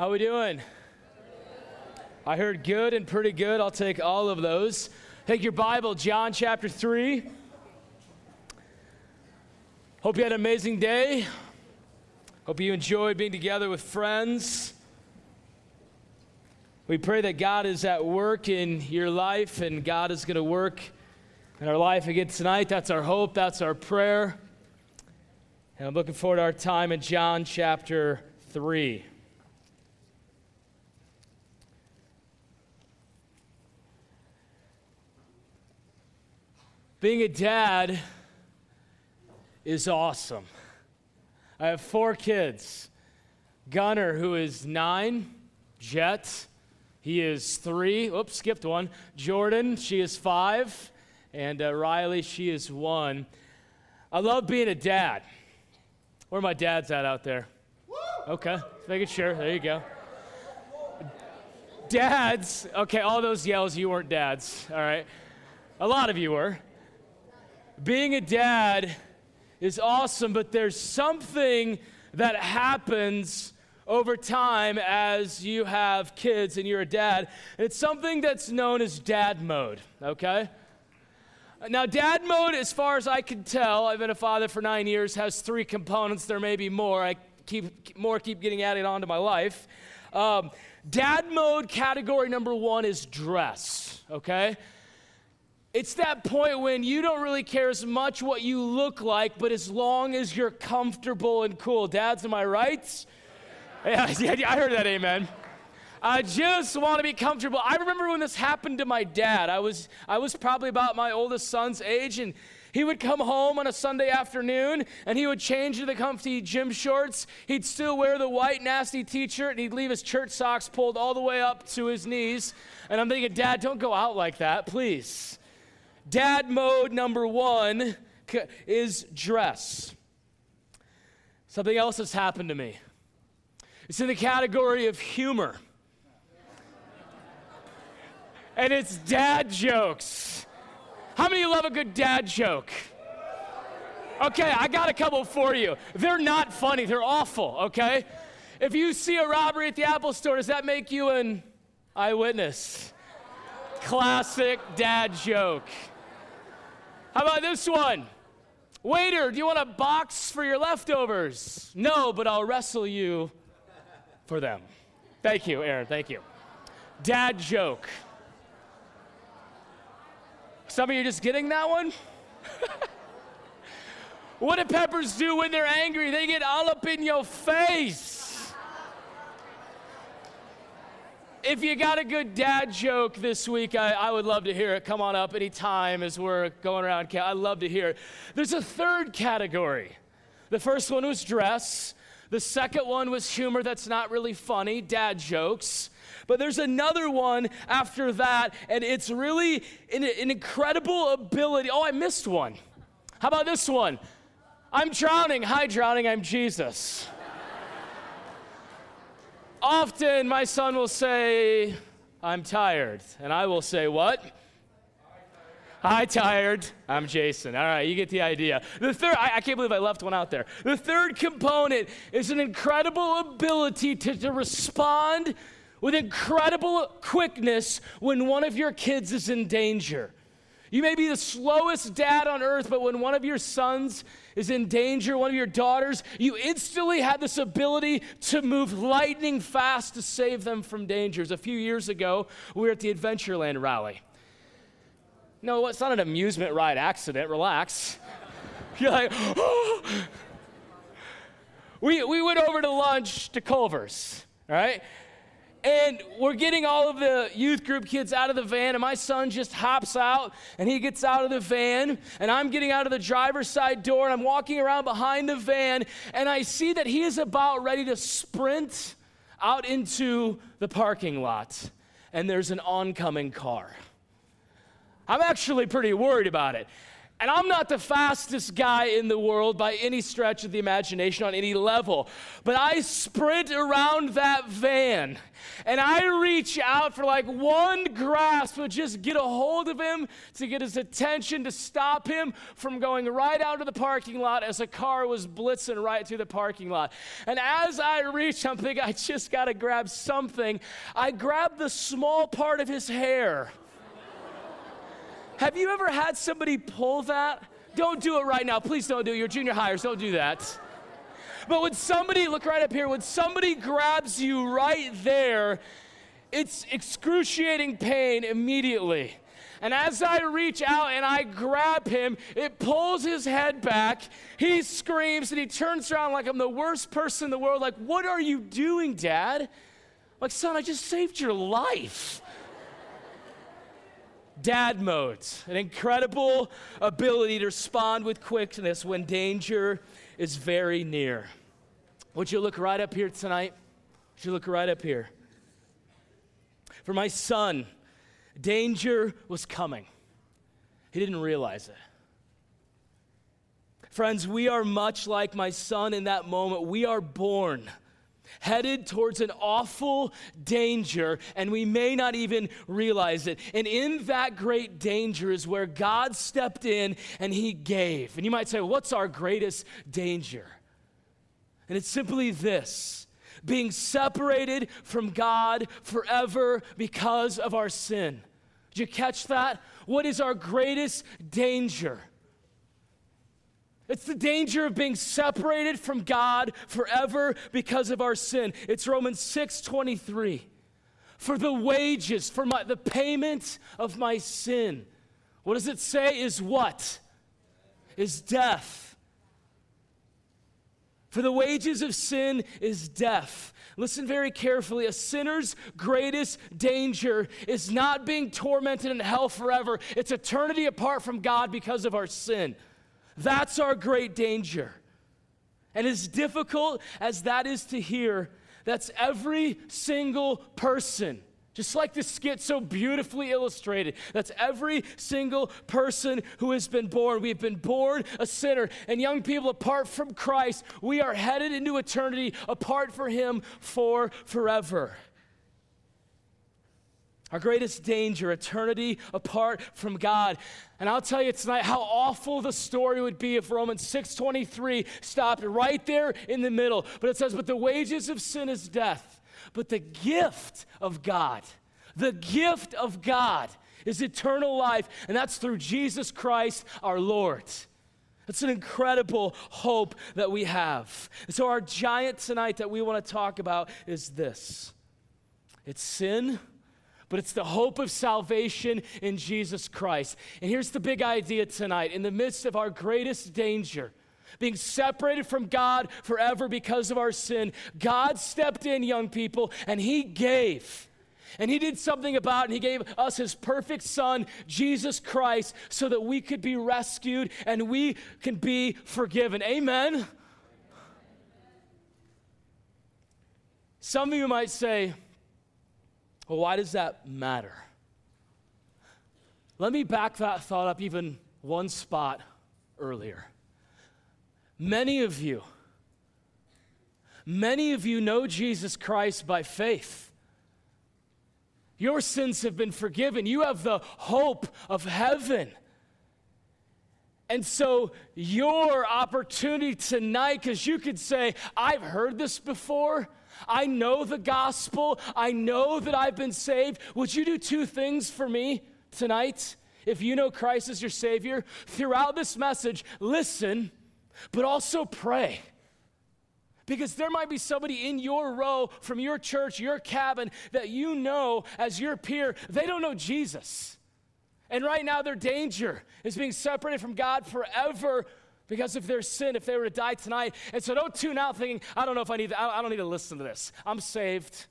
How we doing? I heard good and pretty good. I'll take all of those. Take your Bible, John chapter 3. Hope you had an amazing day. Hope you enjoyed being together with friends. We pray that God is at work in your life and God is going to work in our life again tonight. That's our hope, that's our prayer. And I'm looking forward to our time in John chapter 3. Being a dad is awesome. I have four kids Gunner, who is nine, Jet, he is three. Oops, skipped one. Jordan, she is five. And uh, Riley, she is one. I love being a dad. Where my dads at out there? Okay, making sure. There you go. Dads, okay, all those yells, you weren't dads, all right? A lot of you were. Being a dad is awesome, but there's something that happens over time as you have kids and you're a dad. It's something that's known as dad mode, okay? Now, dad mode, as far as I can tell, I've been a father for nine years, has three components. There may be more. I keep more keep getting added onto my life. Um, dad mode category number one is dress, okay? It's that point when you don't really care as much what you look like, but as long as you're comfortable and cool. Dads, am I right? Yeah, I heard that, amen. I just want to be comfortable. I remember when this happened to my dad. I was, I was probably about my oldest son's age, and he would come home on a Sunday afternoon and he would change into the comfy gym shorts. He'd still wear the white, nasty t shirt, and he'd leave his church socks pulled all the way up to his knees. And I'm thinking, Dad, don't go out like that, please. Dad mode number one is dress. Something else has happened to me. It's in the category of humor. and it's dad jokes. How many you love a good dad joke? Okay, I got a couple for you. They're not funny, they're awful, okay? If you see a robbery at the Apple store, does that make you an eyewitness? Classic dad joke. How about this one? Waiter, do you want a box for your leftovers? No, but I'll wrestle you for them. Thank you, Aaron. Thank you. Dad joke. Some of you just getting that one? what do peppers do when they're angry? They get all up in your face. If you got a good dad joke this week, I, I, would love to hear it. Come on up anytime as we're going around. I love to hear it. There's a third category. The first one was dress. The second one was humor that's not really funny, dad jokes. But there's another one after that, and it's really an, an incredible ability. Oh, I missed one. How about this one? I'm drowning. Hi, drowning. I'm Jesus. Often my son will say, I'm tired. And I will say, What? Hi, tired. I'm Jason. All right, you get the idea. The third, I, I, can't believe I left one out there. The third component is an incredible ability to, to respond with incredible quickness when one of your kids is in danger. You may be the slowest dad on earth, but when one of your sons is in danger, one of your daughters, you instantly had this ability to move lightning fast to save them from dangers. A few years ago, we were at the Adventureland rally. No, it's not an amusement ride accident, relax. You're like, oh. We, we went over to lunch to Culver's, all right? And we're getting all of the youth group kids out of the van, and my son just hops out and he gets out of the van. And I'm getting out of the driver's side door and I'm walking around behind the van, and I see that he is about ready to sprint out into the parking lot. And there's an oncoming car. I'm actually pretty worried about it. And I'm not the fastest guy in the world by any stretch of the imagination on any level, but I sprint around that van and I reach out for like one grasp to just get a hold of him, to get his attention, to stop him from going right out of the parking lot as a car was blitzing right through the parking lot. And as I reach, I'm thinking, I just got to grab something. I grab the small part of his hair. Have you ever had somebody pull that? Don't do it right now. Please don't do it. You're junior hires. Don't do that. But when somebody, look right up here, when somebody grabs you right there, it's excruciating pain immediately. And as I reach out and I grab him, it pulls his head back. He screams and he turns around like I'm the worst person in the world. Like, what are you doing, Dad? Like, son, I just saved your life dad mode, an incredible ability to respond with quickness when danger is very near. Would you look right up here tonight? Would you look right up here? For my son, danger was coming. He didn't realize it. Friends, we are much like my son in that moment. We are born headed towards an awful danger, and we may not even realize it. And in that great danger is where God stepped in and He gave. And you might say, What's our greatest danger? And it's simply this being separated from God forever because of our sin. Did you catch that? What is our greatest danger? It's the danger of being separated from God forever because of our sin. It's Romans 6 23. For the wages, for my, the payment of my sin. What does it say? Is what? Is death. For the wages of sin is death. Listen very carefully. A sinner's greatest danger is not being tormented in hell forever, it's eternity apart from God because of our sin. That's our great danger. And as difficult as that is to hear, that's every single person. Just like the skit so beautifully illustrated, that's every single person who has been born. We've been born a sinner. And young people, apart from Christ, we are headed into eternity apart from Him for forever. Our greatest danger, eternity apart from God. And I'll tell you tonight how awful the story would be if Romans 6:23 stopped right there in the middle. But it says, "But the wages of sin is death, but the gift of God, the gift of God is eternal life, and that's through Jesus Christ our Lord." It's an incredible hope that we have. So our giant tonight that we want to talk about is this. It's sin but it's the hope of salvation in Jesus Christ. And here's the big idea tonight in the midst of our greatest danger, being separated from God forever because of our sin, God stepped in, young people, and He gave. And He did something about it, and He gave us His perfect Son, Jesus Christ, so that we could be rescued and we can be forgiven. Amen? Some of you might say, well, why does that matter? Let me back that thought up even one spot earlier. Many of you, many of you know Jesus Christ by faith. Your sins have been forgiven. You have the hope of heaven. And so, your opportunity tonight, because you could say, I've heard this before, I know the gospel. I know that I've been saved. Would you do two things for me tonight? If you know Christ as your Savior, throughout this message, listen, but also pray. Because there might be somebody in your row from your church, your cabin, that you know as your peer, they don't know Jesus. And right now, their danger is being separated from God forever because of their sin if they were to die tonight. And so don't tune out thinking, I don't know if I need to, I don't need to listen to this. I'm saved.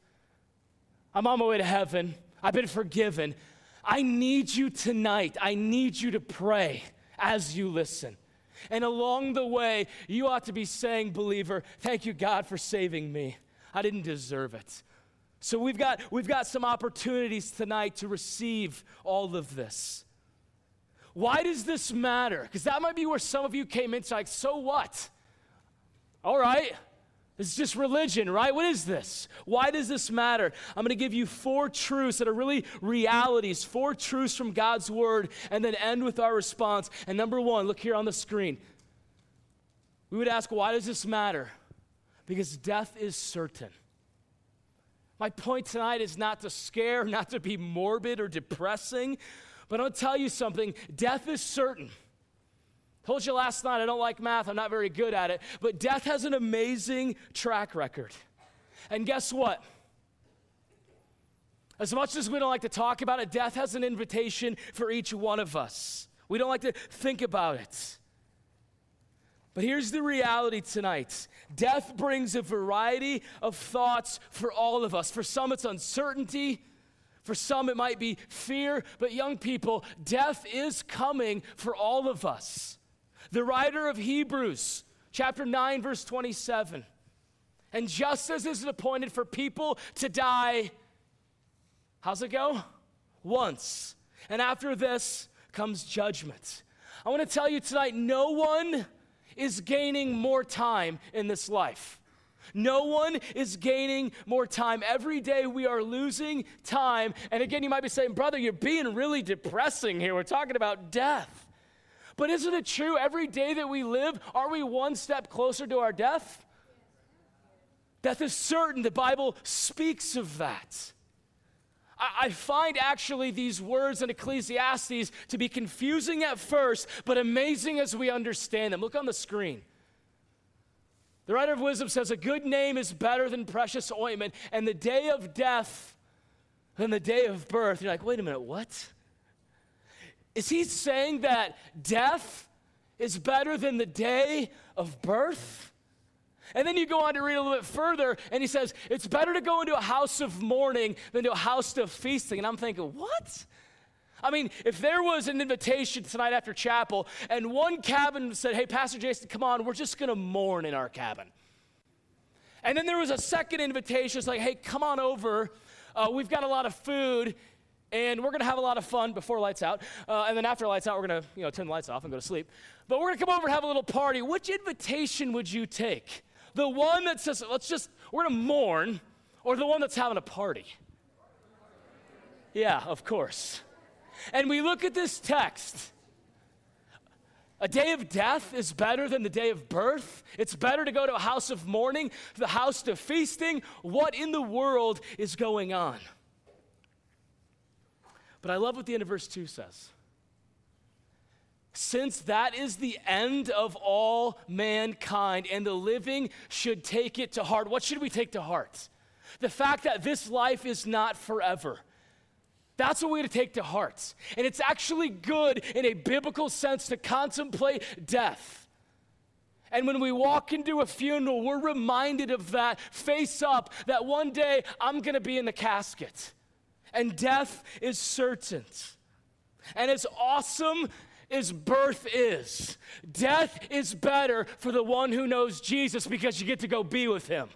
I'm on my way to heaven. I've been forgiven. I need you tonight. I need you to pray as you listen. And along the way, you ought to be saying, believer, thank you, God, for saving me. I didn't deserve it. So we've got, we've got some opportunities tonight to receive all of this. Why does this matter? Because that might be where some of you came into like, so what? All right. It's just religion, right? What is this? Why does this matter? I'm going to give you four truths that are really realities, four truths from God's word, and then end with our response. And number one, look here on the screen. We would ask, why does this matter? Because death is certain. My point tonight is not to scare, not to be morbid or depressing, but I'll tell you something death is certain. Told you last night I don't like math, I'm not very good at it, but death has an amazing track record. And guess what? As much as we don't like to talk about it, death has an invitation for each one of us. We don't like to think about it. But here's the reality tonight death brings a variety of thoughts for all of us. For some, it's uncertainty. For some, it might be fear. But, young people, death is coming for all of us. The writer of Hebrews, chapter 9, verse 27. And just as is appointed for people to die, how's it go? Once. And after this comes judgment. I want to tell you tonight no one is gaining more time in this life. No one is gaining more time. Every day we are losing time. And again, you might be saying, brother, you're being really depressing here. We're talking about death. But isn't it true every day that we live, are we one step closer to our death? Death is certain. The Bible speaks of that. I, find actually these words in Ecclesiastes to be confusing at first, but amazing as we understand them. Look on the screen. The writer of wisdom says, A good name is better than precious ointment, and the day of death than the day of birth. You're like, wait a minute, what? Is he saying that death is better than the day of birth? And then you go on to read a little bit further, and he says, It's better to go into a house of mourning than to a house of feasting. And I'm thinking, What? I mean, if there was an invitation tonight after chapel, and one cabin said, Hey, Pastor Jason, come on, we're just going to mourn in our cabin. And then there was a second invitation, it's like, Hey, come on over. Uh, we've got a lot of food and we're going to have a lot of fun before lights out. Uh, and then after lights out, we're going to you know, turn the lights off and go to sleep. But we're going to come over and have a little party. Which invitation would you take? The one that says, let's just, we're going to mourn, or the one that's having a party? Yeah, of course. And we look at this text. A day of death is better than the day of birth. It's better to go to a house of mourning, the house of feasting. What in the world is going on? But I love what the end of verse 2 says. Since that is the end of all mankind, and the living should take it to heart. What should we take to heart? The fact that this life is not forever. That's what we to take to heart. And it's actually good in a biblical sense to contemplate death. And when we walk into a funeral, we're reminded of that face up that one day I'm going to be in the casket and death is certain. And as awesome as birth is, death is better for the one who knows Jesus because you get to go be with him.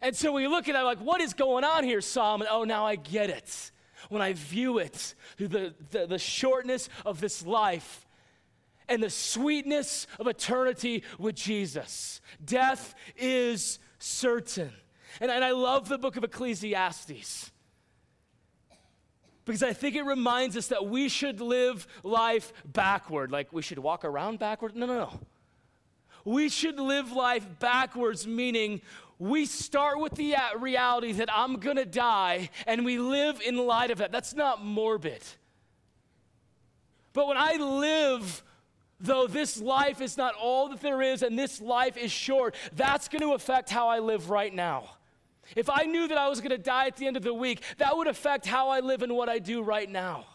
And so we look at it like, what is going on here, Solomon? Oh, now I get it. When I view it through the, the, the shortness of this life and the sweetness of eternity with Jesus, death is certain. And, and I love the book of Ecclesiastes because I think it reminds us that we should live life backward. Like we should walk around backward. No, no, no. We should live life backwards, meaning we start with the uh, reality that I'm gonna die and we live in light of that. That's not morbid. But when I live, though this life is not all that there is and this life is short, that's gonna affect how I live right now. If I knew that I was going to die at the end of the week, that would affect how I live and what I do right now.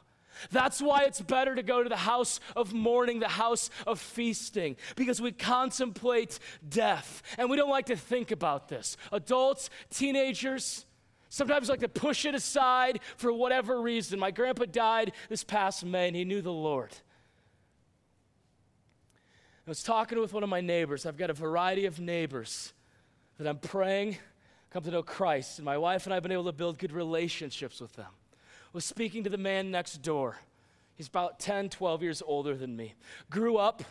That's why it's better to go to the house of mourning, the house of feasting, because we contemplate death and we don't like to think about this. Adults, teenagers, sometimes like to push it aside for whatever reason. My grandpa died this past May and he knew the Lord. I was talking with one of my neighbors. I've got a variety of neighbors that I'm praying come to know Christ. And my wife and I have been able to build good relationships with them. Was speaking to the man next door. He's about 10, 12 years older than me. Grew up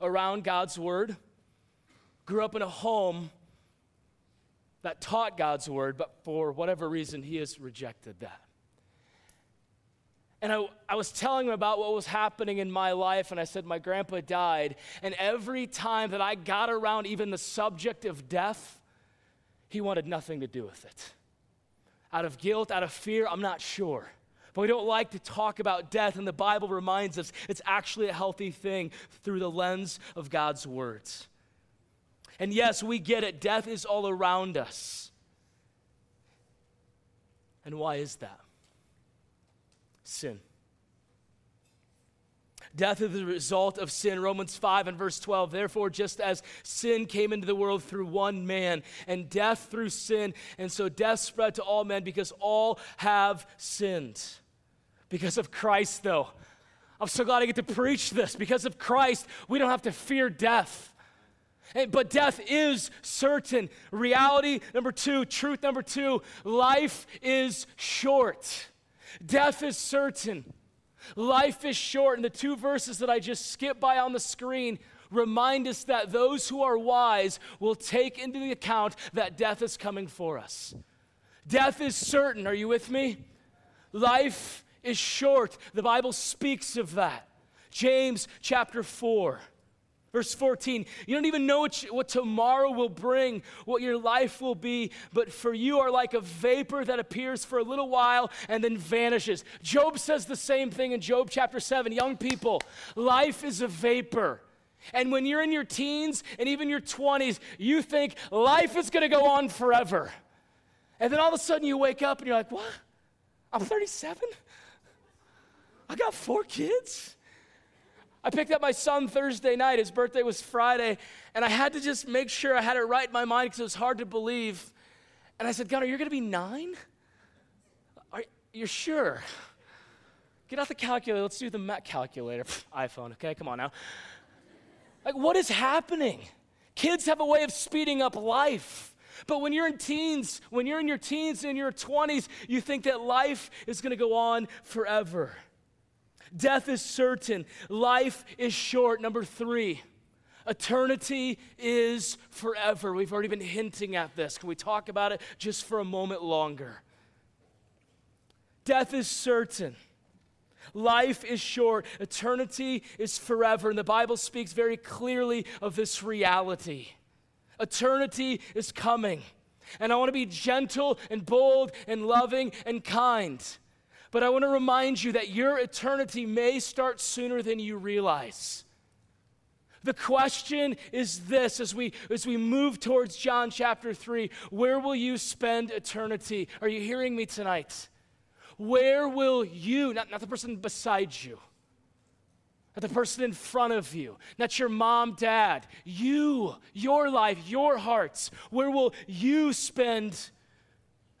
around God's word, grew up in a home that taught God's word, but for whatever reason, he has rejected that. And I, I was telling him about what was happening in my life, and I said, My grandpa died. And every time that I got around even the subject of death, he wanted nothing to do with it. Out of guilt, out of fear, I'm not sure. But we don't like to talk about death, and the Bible reminds us it's actually a healthy thing through the lens of God's words. And yes, we get it, death is all around us. And why is that? Sin. Death is the result of sin. Romans 5 and verse 12. Therefore, just as sin came into the world through one man, and death through sin, and so death spread to all men because all have sinned. Because of Christ, though. I'm so glad I get to preach this. Because of Christ, we don't have to fear death. But death is certain. Reality number two, truth number two, life is short. Death is certain. Life is short. And the two verses that I just skipped by on the screen remind us that those who are wise will take into account that death is coming for us. Death is certain. Are you with me? Life is short. The Bible speaks of that. James chapter 4. Verse 14, you don't even know what, you, what, tomorrow will bring, what your life will be, but for you are like a vapor that appears for a little while and then vanishes. Job says the same thing in Job chapter 7. Young people, life is a vapor. And when you're in your teens and even your 20s, you think life is going to go on forever. And then all of a sudden you wake up and you're like, what? I'm 37? I got four kids. I picked up my son Thursday night. His birthday was Friday, and I had to just make sure I had it right in my mind because it was hard to believe. And I said, Gunnar, you're going to be nine? Are you sure? Get out the calculator. Let's do the math calculator. iPhone, okay? Come on now. Like, what is happening? Kids have a way of speeding up life. But when you're in teens, when you're in your teens and your 20s, you think that life is going to go on forever. Death is certain, life is short. Number three, eternity is forever. We've already been hinting at this. Can we talk about it just for a moment longer? Death is certain. Life is short, eternity is forever. And the Bible speaks very clearly of this reality. Eternity is coming. And I want to be gentle and bold and loving and kind. But I want to remind you that your eternity may start sooner than you realize. The question is this as we, as we move towards John chapter 3 where will you spend eternity? Are you hearing me tonight? Where will you, not, not the person beside you, not the person in front of you, not your mom, dad, you, your life, your hearts, where will you spend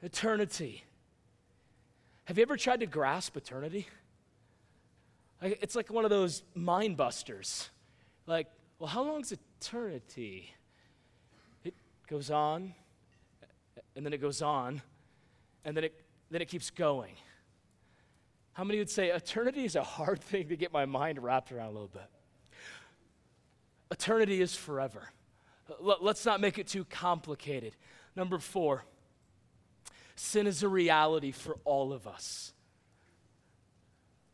eternity? Have you ever tried to grasp eternity? It's like one of those mind busters. Like, well, how long is eternity? It goes on, and then it goes on, and then it, then it keeps going. How many would say eternity is a hard thing to get my mind wrapped around a little bit? Eternity is forever. Let's not make it too complicated. Number four, Sin is a reality for all of us.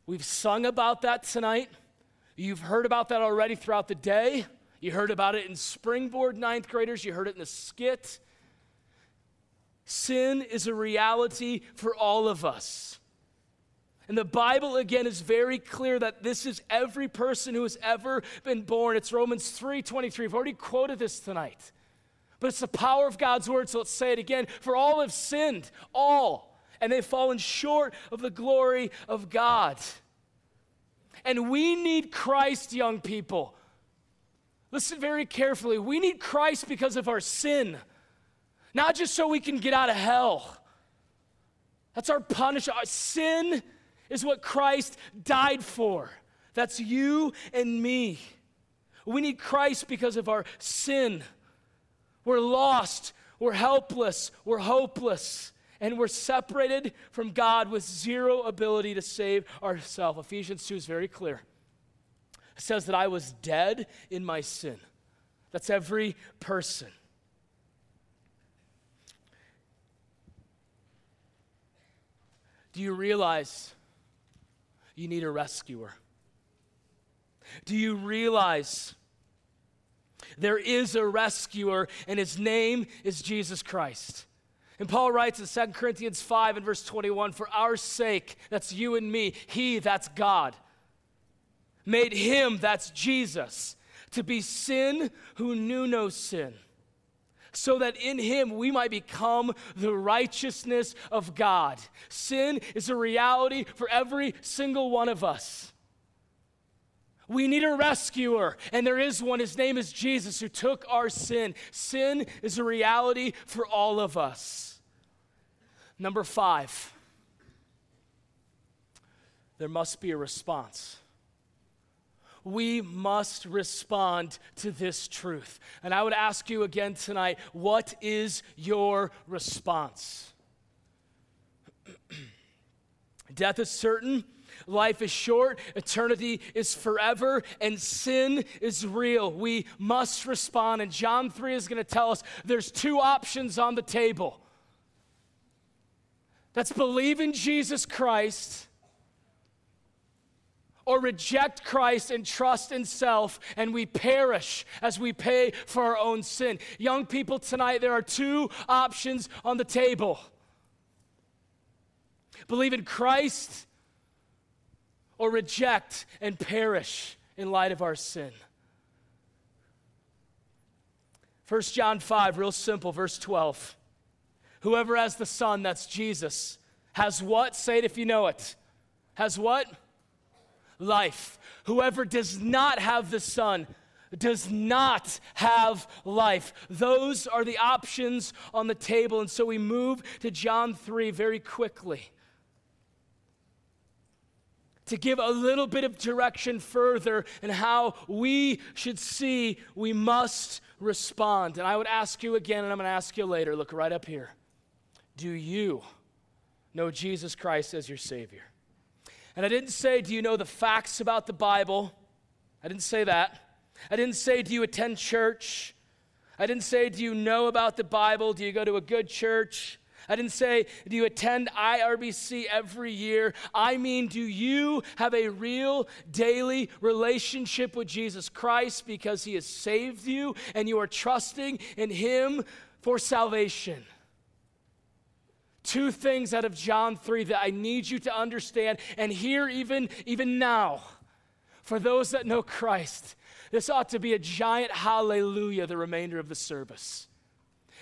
We've sung about that tonight. You've heard about that already throughout the day. You heard about it in Springboard, ninth graders. You heard it in the skit. Sin is a reality for all of us. And the Bible, again, is very clear that this is every person who has ever been born. It's Romans 3 23. I've already quoted this tonight. But it's the power of God's word, so let's say it again. For all have sinned, all, and they've fallen short of the glory of God. And we need Christ, young people. Listen very carefully. We need Christ because of our sin, not just so we can get out of hell. That's our punishment. Our sin is what Christ died for. That's you and me. We need Christ because of our sin. We're lost. We're helpless. We're hopeless. and we're separated from God with zero ability to save ourselves. Ephesians 2 is very clear. It says that I was dead in my sin. That's every person. Do you realize you need a rescuer? Do you realize there is a rescuer and his name is Jesus Christ? And Paul writes in 2 Corinthians 5 and verse 21 For our sake, that's you and me, he, that's God, made him, that's Jesus, to be sin who knew no sin, so that in him we might become the righteousness of God. Sin is a reality for every single one of us. We need a rescuer, and there is one. His name is Jesus, who took our sin. Sin is a reality for all of us. Number five, there must be a response. We must respond to this truth. And I would ask you again tonight what is your response? Death is certain Life is short, eternity is forever, and sin is real. We must respond. And John 3 is going to tell us there's two options on the table that's believe in Jesus Christ or reject Christ and trust in self, and we perish as we pay for our own sin. Young people, tonight, there are two options on the table believe in Christ or reject and perish in light of our sin. 1 John 5, real simple, verse 12. Whoever has the Son, that's Jesus, has what? Say it if you know it. Has what? Life. Whoever does not have the Son does not have life. Those are the options on the table. And so we move to John 3 very quickly to give a little bit of direction further and how we should see we must respond. And I would ask you again, and I'm going to ask you later look right up here. Do you know Jesus Christ as your Savior? And I didn't say, do you know the facts about the Bible? I didn't say that. I didn't say, do you attend church? I didn't say, do you know about the Bible? Do you go to a good church? I didn't say, do you attend IRBC every year? I mean, do you have a real daily relationship with Jesus Christ because he has saved you and you are trusting in him for salvation? Two things out of John 3 that I need you to understand and hear even, even now. For those that know Christ, this ought to be a giant hallelujah the remainder of the service.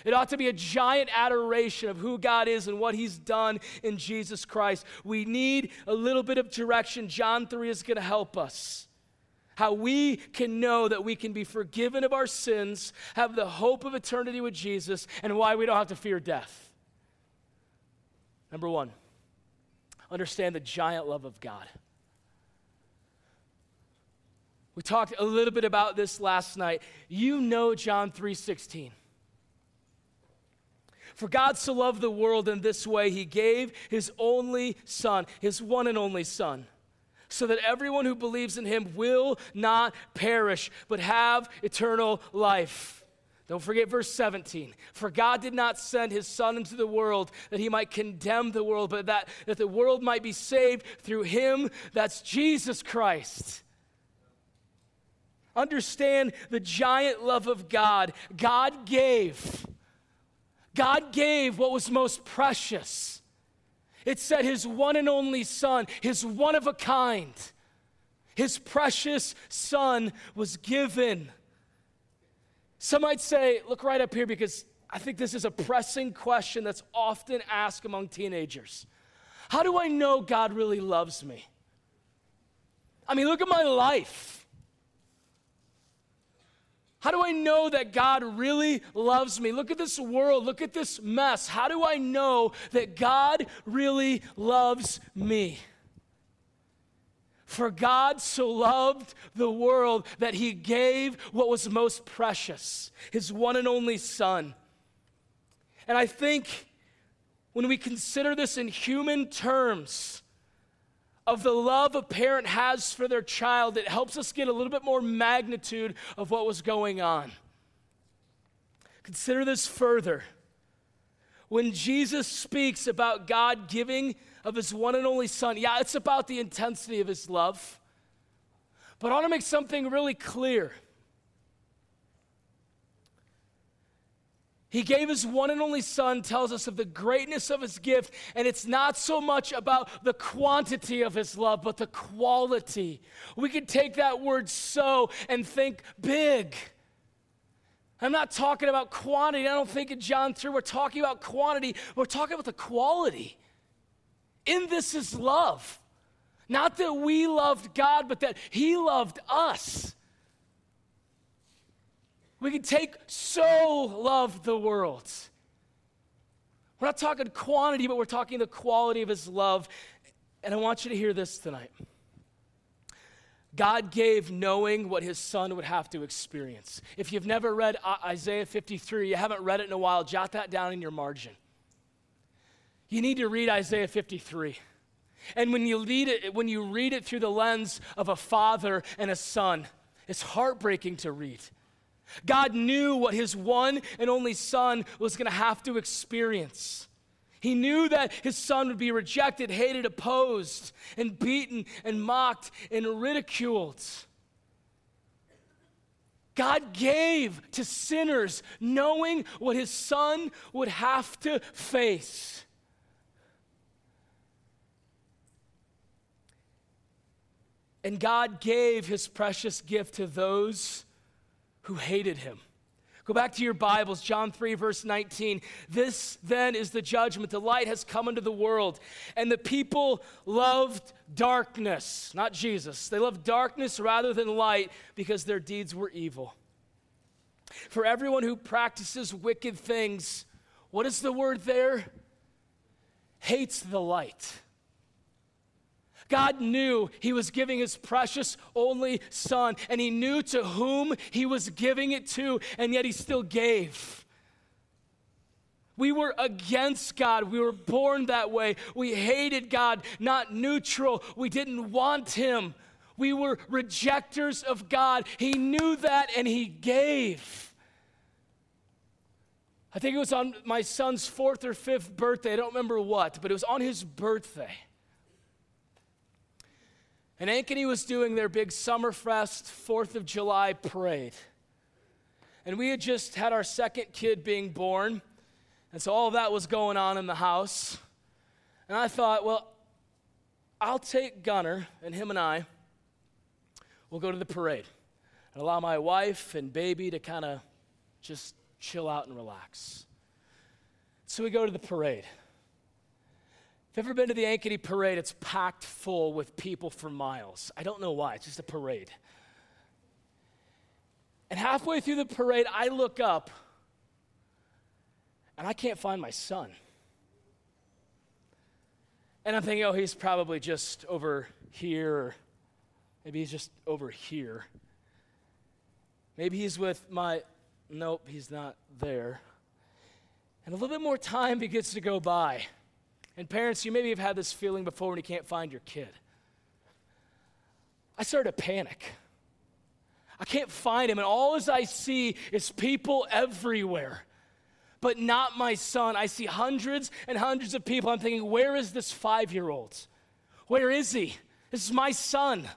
It ought to be a giant adoration of who God is and what He's done in Jesus Christ. We need a little bit of direction. John 3 is going to help us. How we can know that we can be forgiven of our sins, have the hope of eternity with Jesus, and why we don't have to fear death. Number one, understand the giant love of God. We talked a little bit about this last night. You know John 3:16. For God so loved the world in this way, he gave his only Son, his one and only Son, so that everyone who believes in him will not perish, but have eternal life. Don't forget verse 17. For God did not send his Son into the world that he might condemn the world, but that, that the world might be saved through him. That's Jesus Christ. Understand the giant love of God. God gave God gave what was most precious. It said his one and only son, his one of a kind, his precious son was given. Some might say, look right up here because I think this is a pressing question that's often asked among teenagers. How do I know God really loves me? I mean, look at my life. How do I know that God really loves me? Look at this world. Look at this mess. How do I know that God really loves me? For God so loved the world that he gave what was most precious, his one and only Son. And I think when we consider this in human terms of the love a parent has for their child, it helps us get a little bit more magnitude of what was going on. Consider this further. When Jesus speaks about God giving of his one and only Son, yeah, it's about the intensity of his love. But I want to make something really clear. He gave his one and only son, tells us of the greatness of his gift, and it's not so much about the quantity of his love, but the quality. We could take that word so and think big. I'm not talking about quantity. I don't think in John 3 we're talking about quantity. We're talking about the quality. In this is love. Not that we loved God, but that He loved us. We can take so love the world. We're not talking quantity, but we're talking the quality of His love. And I want you to hear this tonight. God gave knowing what his son would have to experience. If you've never read Isaiah 53, you haven't read it in a while, jot that down in your margin. You need to read Isaiah 53. And when you read it, when you read it through the lens of a father and a son, it's heartbreaking to read. God knew what his one and only son was going to have to experience. He knew that his son would be rejected, hated, opposed, and beaten, and mocked, and ridiculed. God gave to sinners knowing what his son would have to face. And God gave his precious gift to those who hated him. Go back to your Bibles, John 3, verse 19. This then is the judgment. The light has come into the world, and the people loved darkness, not Jesus. They loved darkness rather than light because their deeds were evil. For everyone who practices wicked things, what is the word there? Hates the light God knew he was giving his precious only son, and he knew to whom he was giving it to, and yet he still gave. We were against God. We were born that way. We hated God, not neutral. We didn't want him. We were rejectors of God. He knew that and he gave. I think it was on my son's fourth or fifth birthday. I don't remember what, but it was on his birthday. And Ankeny was doing their big Summerfest 4th of July parade. And we had just had our second kid being born. And so all of that was going on in the house. And I thought, well, I'll take Gunner and him and I, we'll go to the parade and allow my wife and baby to kind of just chill out and relax. So we go to the parade. You've ever been to the Ankeny parade, it's packed full with people for miles. I don't know why, it's just a parade. And halfway through the parade, I look up and I can't find my son. And I'm thinking, oh, he's probably just over here, or maybe he's just over here. Maybe he's with my, nope, he's not there. And a little bit more time begins to go by. And parents, you maybe have had this feeling before when you can't find your kid. I started to panic. I can't find him, and all as I see is people everywhere, but not my son. I see hundreds and hundreds of people. I'm thinking, where is this five year old? Where is he? This is my son.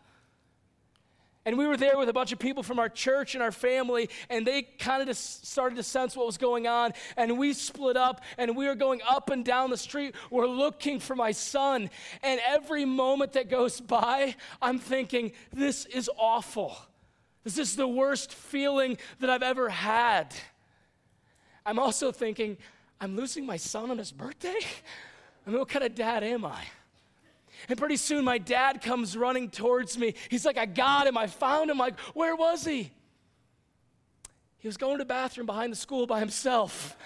And we were there with a bunch of people from our church and our family, and they kind of just started to sense what was going on. And we split up, and we were going up and down the street. We're looking for my son. And every moment that goes by, I'm thinking, this is awful. This is the worst feeling that I've ever had. I'm also thinking, I'm losing my son on his birthday? I mean, what kind of dad am I? And pretty soon my dad comes running towards me. He's like, I got him. I found him. Like, where was he? He was going to the bathroom behind the school by himself.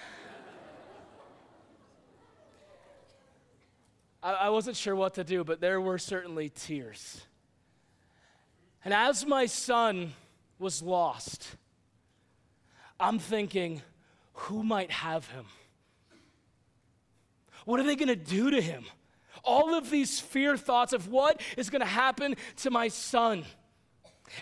I, I wasn't sure what to do, but there were certainly tears. And as my son was lost, I'm thinking, who might have him? What are they going to do to him? All of these fear thoughts of what is going to happen to my son.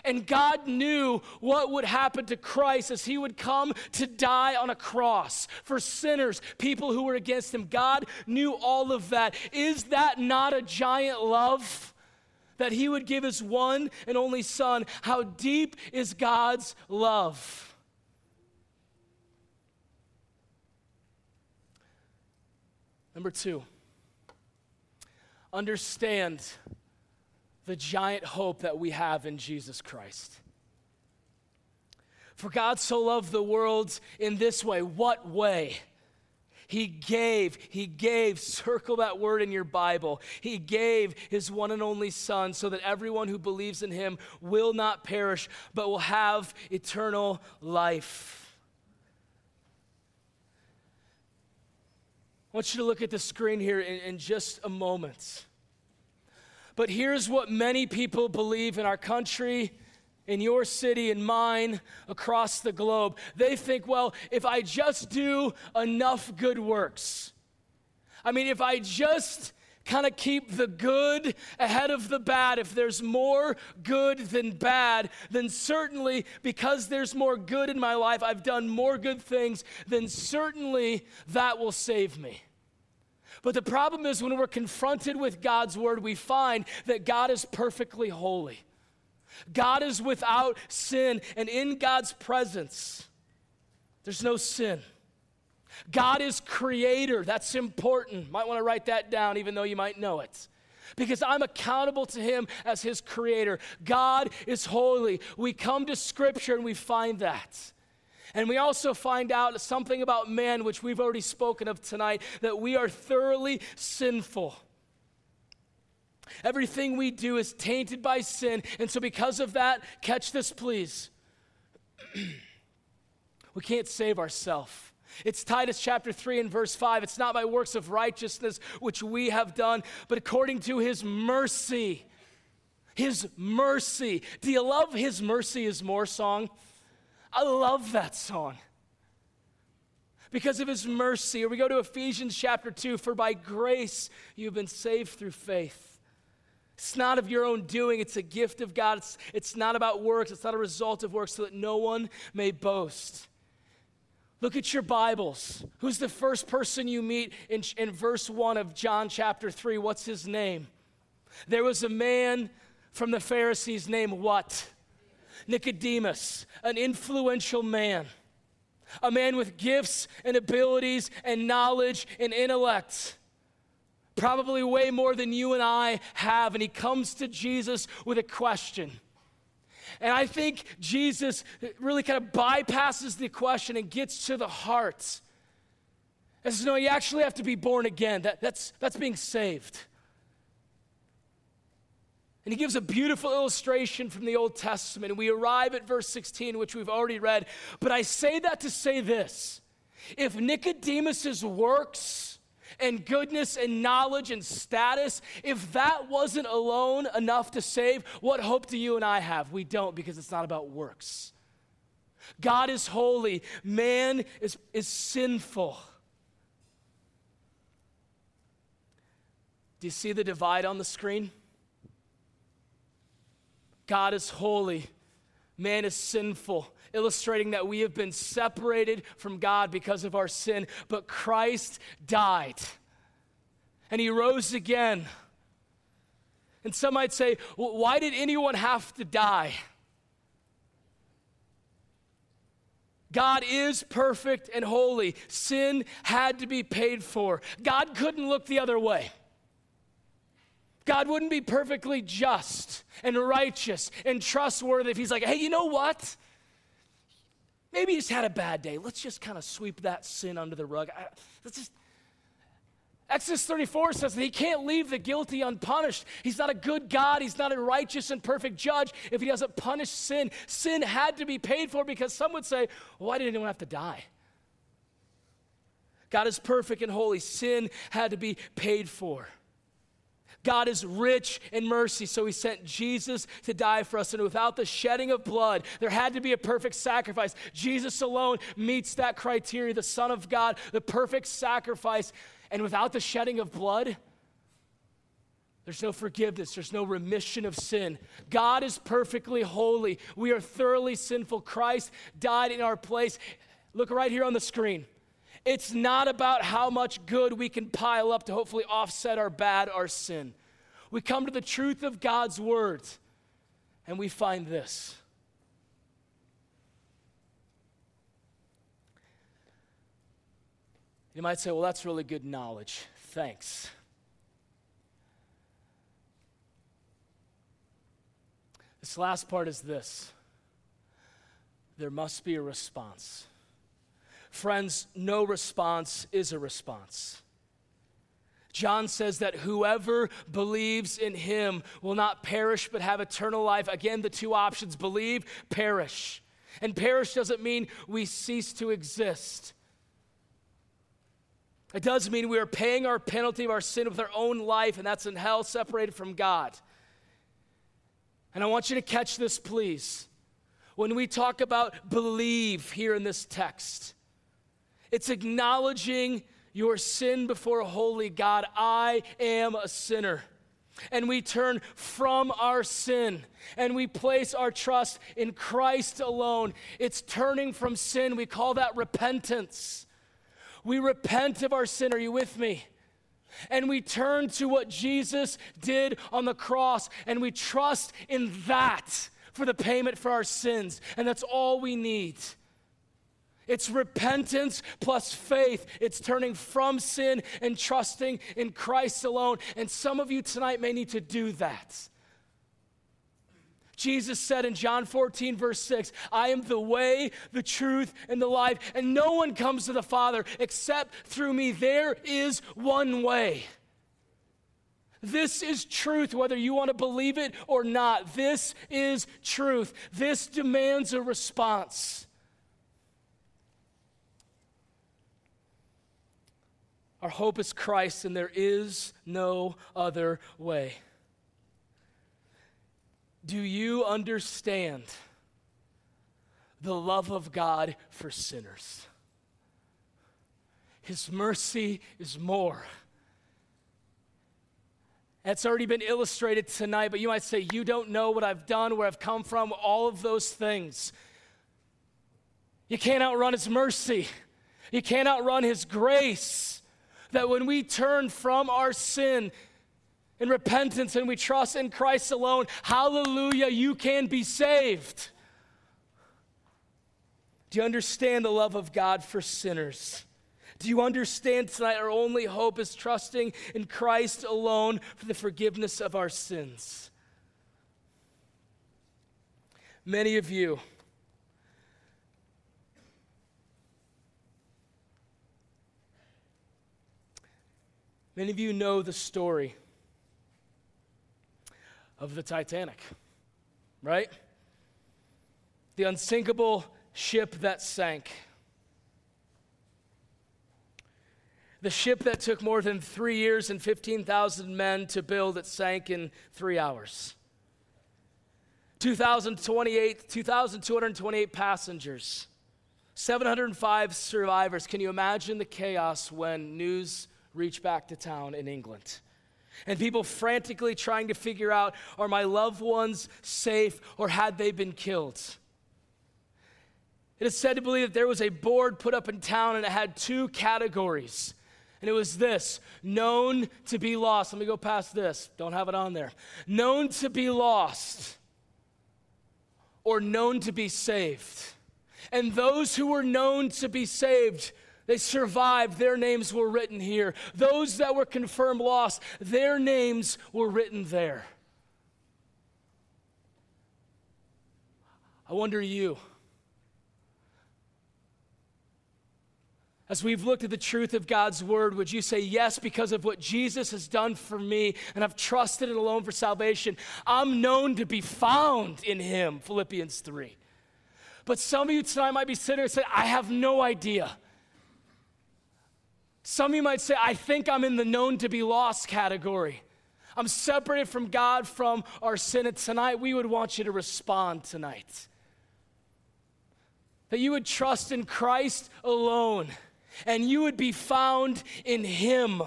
And God knew what would happen to Christ as he would come to die on a cross for sinners, people who were against him. God knew all of that. Is that not a giant love? That he would give his one and only son. How deep is God's love? Number two, understand the giant hope that we have in Jesus Christ. For God so loved the world in this way. What way? He gave, He gave, circle that word in your Bible. He gave His one and only Son so that everyone who believes in Him will not perish, but will have eternal life. I want you to look at the screen here in, in just a moment. But here's what many people believe in our country, in your city, in mine, across the globe. They think, well, if I just do enough good works, I mean, if I just kind of keep the good ahead of the bad. If there's more good than bad, then certainly because there's more good in my life, I've done more good things, then certainly that will save me. But the problem is when we're confronted with God's word, we find that God is perfectly holy. God is without sin, and in God's presence, there's no sin. God is creator. That's important. Might want to write that down, even though you might know it. Because I'm accountable to him as his creator. God is holy. We come to scripture and we find that. And we also find out something about man, which we've already spoken of tonight, that we are thoroughly sinful. Everything we do is tainted by sin. And so, because of that, catch this, please. we can't save ourselves. It's Titus chapter 3 and verse 5. It's not by works of righteousness which we have done, but according to his mercy. His mercy. Do you love His Mercy is More song? I love that song. Because of his mercy. Or we go to Ephesians chapter 2 For by grace you've been saved through faith. It's not of your own doing, it's a gift of God. It's, it's not about works, it's not a result of works, so that no one may boast. Look at your Bibles. Who's the first person you meet in, in verse 1 of John chapter 3? What's his name? There was a man from the Pharisees named what? Nicodemus, an influential man, a man with gifts and abilities and knowledge and intellect. Probably way more than you and I have. And he comes to Jesus with a question. And I think Jesus really kind of bypasses the question and gets to the heart. And says, No, you actually have to be born again. That, that's, that's being saved. And he gives a beautiful illustration from the Old Testament. And We arrive at verse 16, which we've already read. But I say that to say this if Nicodemus's works and goodness and knowledge and status, if that wasn't alone enough to save, what hope do you and I have? We don't because it's not about works. God is holy, man is, is sinful. Do you see the divide on the screen? God is holy, man is sinful, illustrating that we have been separated from God because of our sin, but Christ died and he rose again. And some might say, well, why did anyone have to die? God is perfect and holy. Sin had to be paid for. God couldn't look the other way. God wouldn't be perfectly just and righteous and trustworthy if He's like, hey, you know what? Maybe he's had a bad day. Let's just kind of sweep that sin under the rug. I, let's just. Exodus 34 says that he can't leave the guilty unpunished. He's not a good God. He's not a righteous and perfect judge if he doesn't punish sin. Sin had to be paid for because some would say, why did anyone have to die? God is perfect and holy. Sin had to be paid for. God is rich in mercy, so he sent Jesus to die for us. And without the shedding of blood, there had to be a perfect sacrifice. Jesus alone meets that criteria, the Son of God, the perfect sacrifice. And without the shedding of blood, there's no forgiveness. There's no remission of sin. God is perfectly holy. We are thoroughly sinful. Christ died in our place. Look right here on the screen. It's not about how much good we can pile up to hopefully offset our bad, our sin. We come to the truth of God's words and we find this. You might say, well, that's really good knowledge. Thanks. This last part is this there must be a response. Friends, no response is a response. John says that whoever believes in him will not perish but have eternal life. Again, the two options believe, perish. And perish doesn't mean we cease to exist. It does mean we are paying our penalty of our sin with our own life, and that's in hell, separated from God. And I want you to catch this, please. When we talk about believe here in this text, it's acknowledging your sin before a holy God. I am a sinner. And we turn from our sin and we place our trust in Christ alone. It's turning from sin. We call that repentance. We repent of our sin. Are you with me? and we turn to what Jesus did on the cross and we trust in that for the payment for our sins. And that's all we need. It's repentance plus faith. It's turning from sin and trusting in Christ alone. And some of you tonight may need to do that. Jesus said in John 14, verse 6, I am the way, the truth, and the life, and no one comes to the Father except through me. There is one way. This is truth, whether you want to believe it or not. This is truth. This demands a response. Our hope is Christ, and there is no other way. Do you understand the love of God for sinners? His mercy is more. It's already been illustrated tonight, but you might say, You don't know what I've done, where I've come from, all of those things. You can't outrun His mercy, you can't outrun His grace. That when we turn from our sin, in repentance and we trust in Christ alone, hallelujah, you can be saved. Do you understand the love of God for sinners? Do you understand tonight our only hope is trusting in Christ alone for the forgiveness of our sins? Many of you, many of you know the story of the Titanic, right? The unsinkable ship that sank. The ship that took more than three years and 15,000 men to build, it sank in three hours. 2,028, 2,228 passengers, 705 survivors. Can you imagine the chaos when news reached back to town in England? and people frantically trying to figure out are my loved ones safe or had they been killed? It is said to believe that there was a board put up in town and it had two categories. And it was this known to be lost. Let me go past this. Don't have it on there. Known to be lost or known to be saved. And those who were known to be saved they survived. Their names were written here. Those that were confirmed lost, their names were written there. I wonder you. As we've looked at the truth of God's word, would you say yes because of what Jesus has done for me and I've trusted it alone for salvation? I'm known to be found in him, Philippians 3. But some of you tonight might be sitting and saying, I have no idea. Some of you might say, I think I'm in the known to be lost category. I'm separated from God from our sin. And tonight, we would want you to respond tonight. That you would trust in Christ alone and you would be found in Him.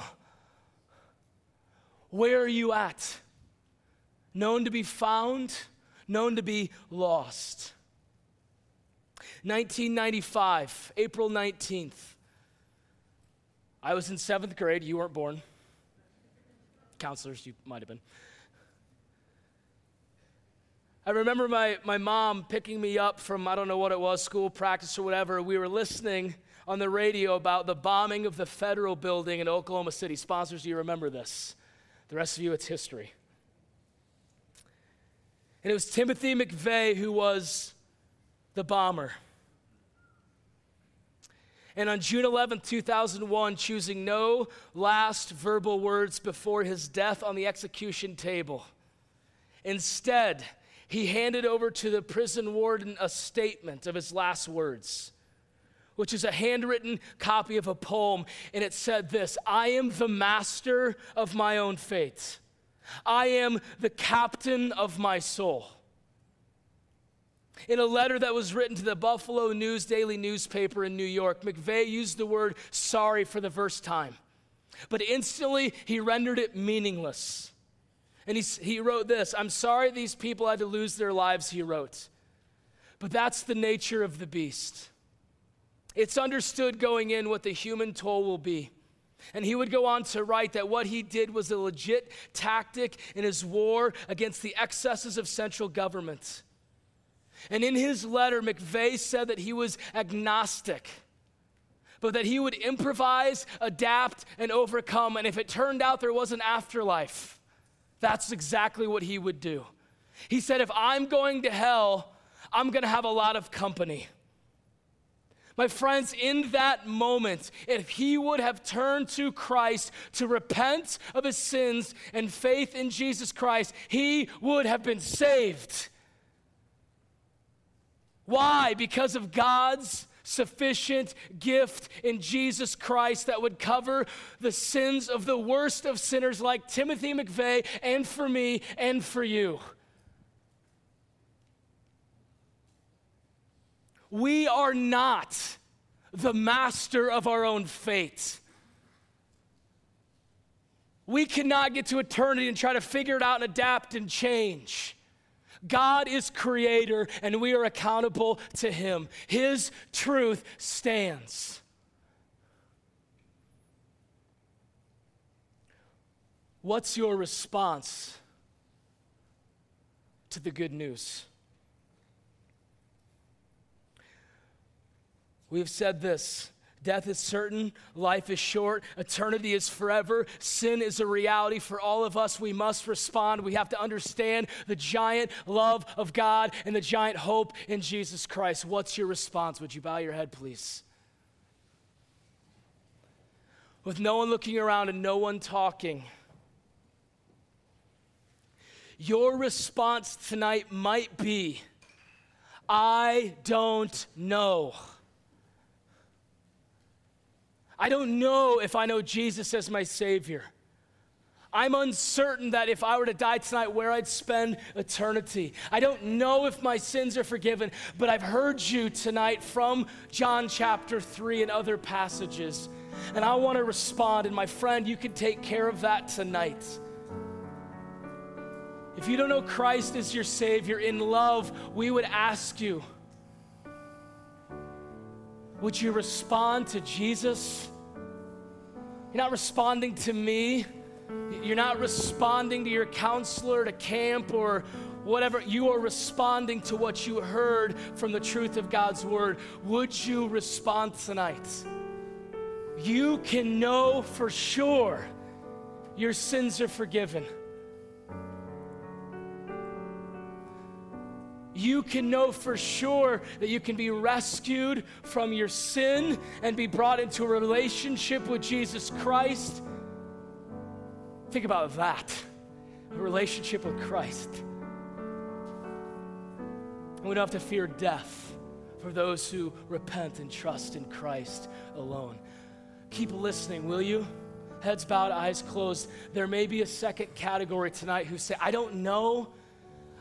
Where are you at? Known to be found, known to be lost. 1995, April 19th. I was in seventh grade. You weren't born. Counselors, you might have been. I remember my, my mom picking me up from, I don't know what it was, school practice or whatever. We were listening on the radio about the bombing of the federal building in Oklahoma City. Sponsors, you remember this. The rest of you, it's history. And it was Timothy McVeigh who was the bomber. And on June 11, 2001, choosing no last verbal words before his death on the execution table. Instead, he handed over to the prison warden a statement of his last words, which is a handwritten copy of a poem. And it said this I am the master of my own fate, I am the captain of my soul. In a letter that was written to the Buffalo News Daily newspaper in New York, McVeigh used the word sorry for the first time, but instantly he rendered it meaningless. And he, he wrote this I'm sorry these people had to lose their lives, he wrote. But that's the nature of the beast. It's understood going in what the human toll will be. And he would go on to write that what he did was a legit tactic in his war against the excesses of central government. And in his letter, McVeigh said that he was agnostic, but that he would improvise, adapt, and overcome. And if it turned out there was an afterlife, that's exactly what he would do. He said, If I'm going to hell, I'm going to have a lot of company. My friends, in that moment, if he would have turned to Christ to repent of his sins and faith in Jesus Christ, he would have been saved. Why? Because of God's sufficient gift in Jesus Christ that would cover the sins of the worst of sinners like Timothy McVeigh and for me and for you. We are not the master of our own fate. We cannot get to eternity and try to figure it out and adapt and change. God is creator and we are accountable to him. His truth stands. What's your response to the good news? We've said this Death is certain, life is short, eternity is forever. Sin is a reality for all of us. We must respond. We have to understand the giant love of God and the giant hope in Jesus Christ. What's your response? Would you bow your head, please? With no one looking around and no one talking, your response tonight might be I don't know. I don't know if I know Jesus as my Savior. I'm uncertain that if I were to die tonight, where I'd spend eternity. I don't know if my sins are forgiven, but I've heard you tonight from John chapter 3 and other passages. And I want to respond. And my friend, you can take care of that tonight. If you don't know Christ as your Savior in love, we would ask you would you respond to Jesus? You're not responding to me. You're not responding to your counselor, to camp, or whatever. You are responding to what you heard from the truth of God's word. Would you respond tonight? You can know for sure your sins are forgiven. You can know for sure that you can be rescued from your sin and be brought into a relationship with Jesus Christ. Think about that a relationship with Christ. And we don't have to fear death for those who repent and trust in Christ alone. Keep listening, will you? Heads bowed, eyes closed. There may be a second category tonight who say, I don't know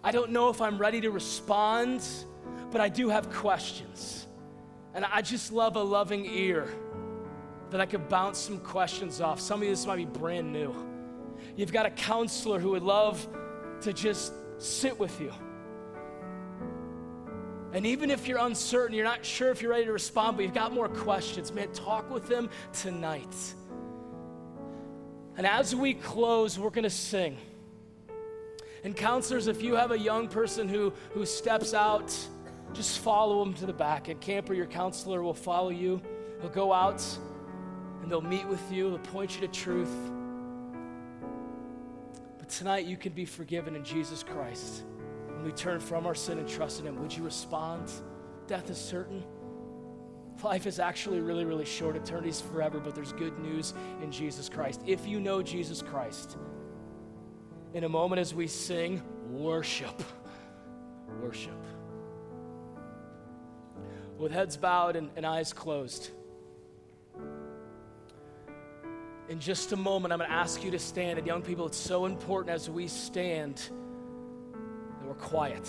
I don't know if I'm ready to respond, but I do have questions. And I just love a loving ear. that I could bounce some questions off. Some of this might be brand new. You've got a counselor who would love to just sit with you. And even if you're uncertain, you're not sure if you're ready to respond, but you've got more questions, man, talk with them tonight. And as we close, we're going to sing. And counselors, if you have a young person who, who steps out, just follow them to the back. And camper, your counselor will follow you. He'll go out and they'll meet with you, they'll point you to truth. But tonight you can be forgiven in Jesus Christ. When we turn from our sin and trust in Him, would you respond? Death is certain. Life is actually really, really short. Eternity's forever, but there's good news in Jesus Christ. If you know Jesus Christ, in a moment as we sing, worship. Worship. With heads bowed and, and eyes closed. In just a moment, I'm going to ask you to stand. And young people, it's so important as we stand that we're quiet.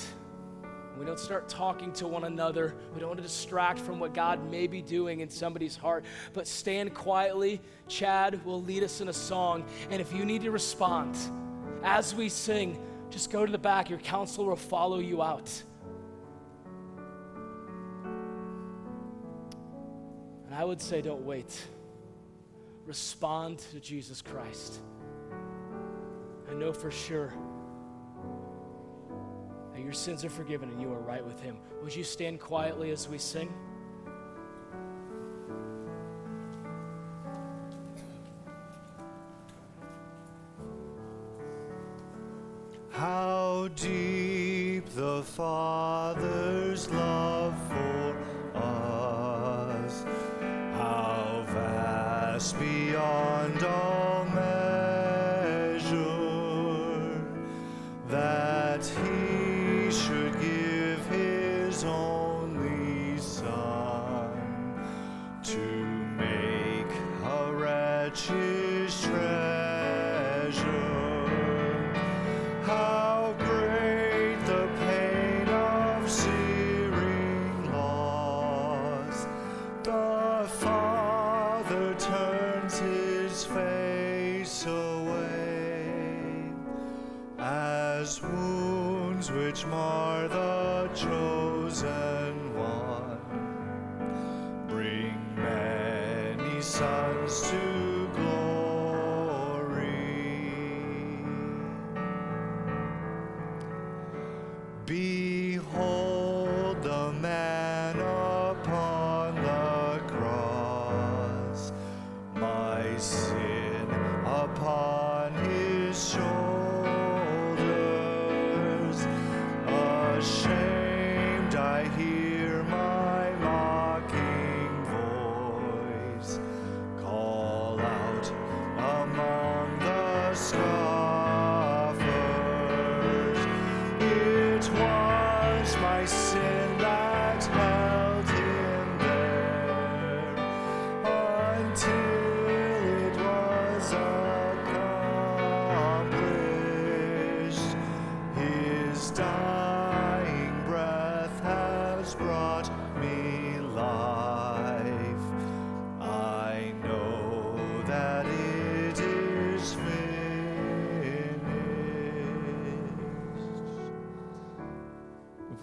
We don't start talking to one another. We don't want to distract from what God may be doing in somebody's heart. But stand quietly. Chad will lead us in a song. And if you need to respond as we sing, just go to the back. Your counselor will follow you out. And I would say, don't wait. Respond to Jesus Christ. I know for sure that your sins are forgiven and you are right with Him. Would you stand quietly as we sing? How deep the Father's love for us, how vast beyond all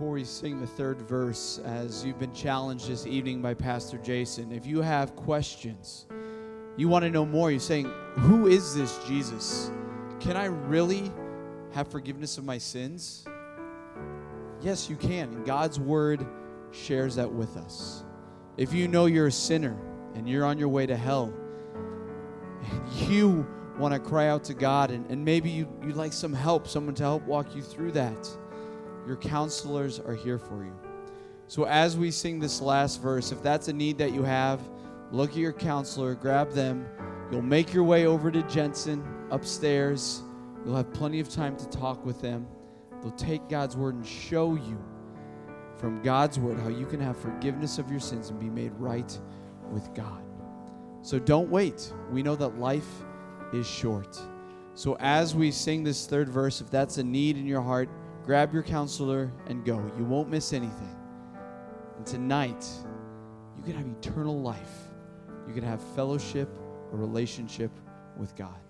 Before we sing the third verse, as you've been challenged this evening by Pastor Jason, if you have questions, you want to know more, you're saying, Who is this Jesus? Can I really have forgiveness of my sins? Yes, you can. And God's word shares that with us. If you know you're a sinner and you're on your way to hell, and you want to cry out to God, and, and maybe you, you'd like some help, someone to help walk you through that your counselors are here for you. So, as we sing this last verse, if that's a need that you have, look at your counselor, grab them. You'll make your way over to Jensen upstairs. You'll have plenty of time to talk with them. They'll take God's word and show you from God's word how you can have forgiveness of your sins and be made right with God. So, don't wait. We know that life is short. So, as we sing this third verse, if that's a need in your heart, grab your counselor and go. You won't miss anything. And tonight, you can have eternal life you can have fellowship, a relationship with God.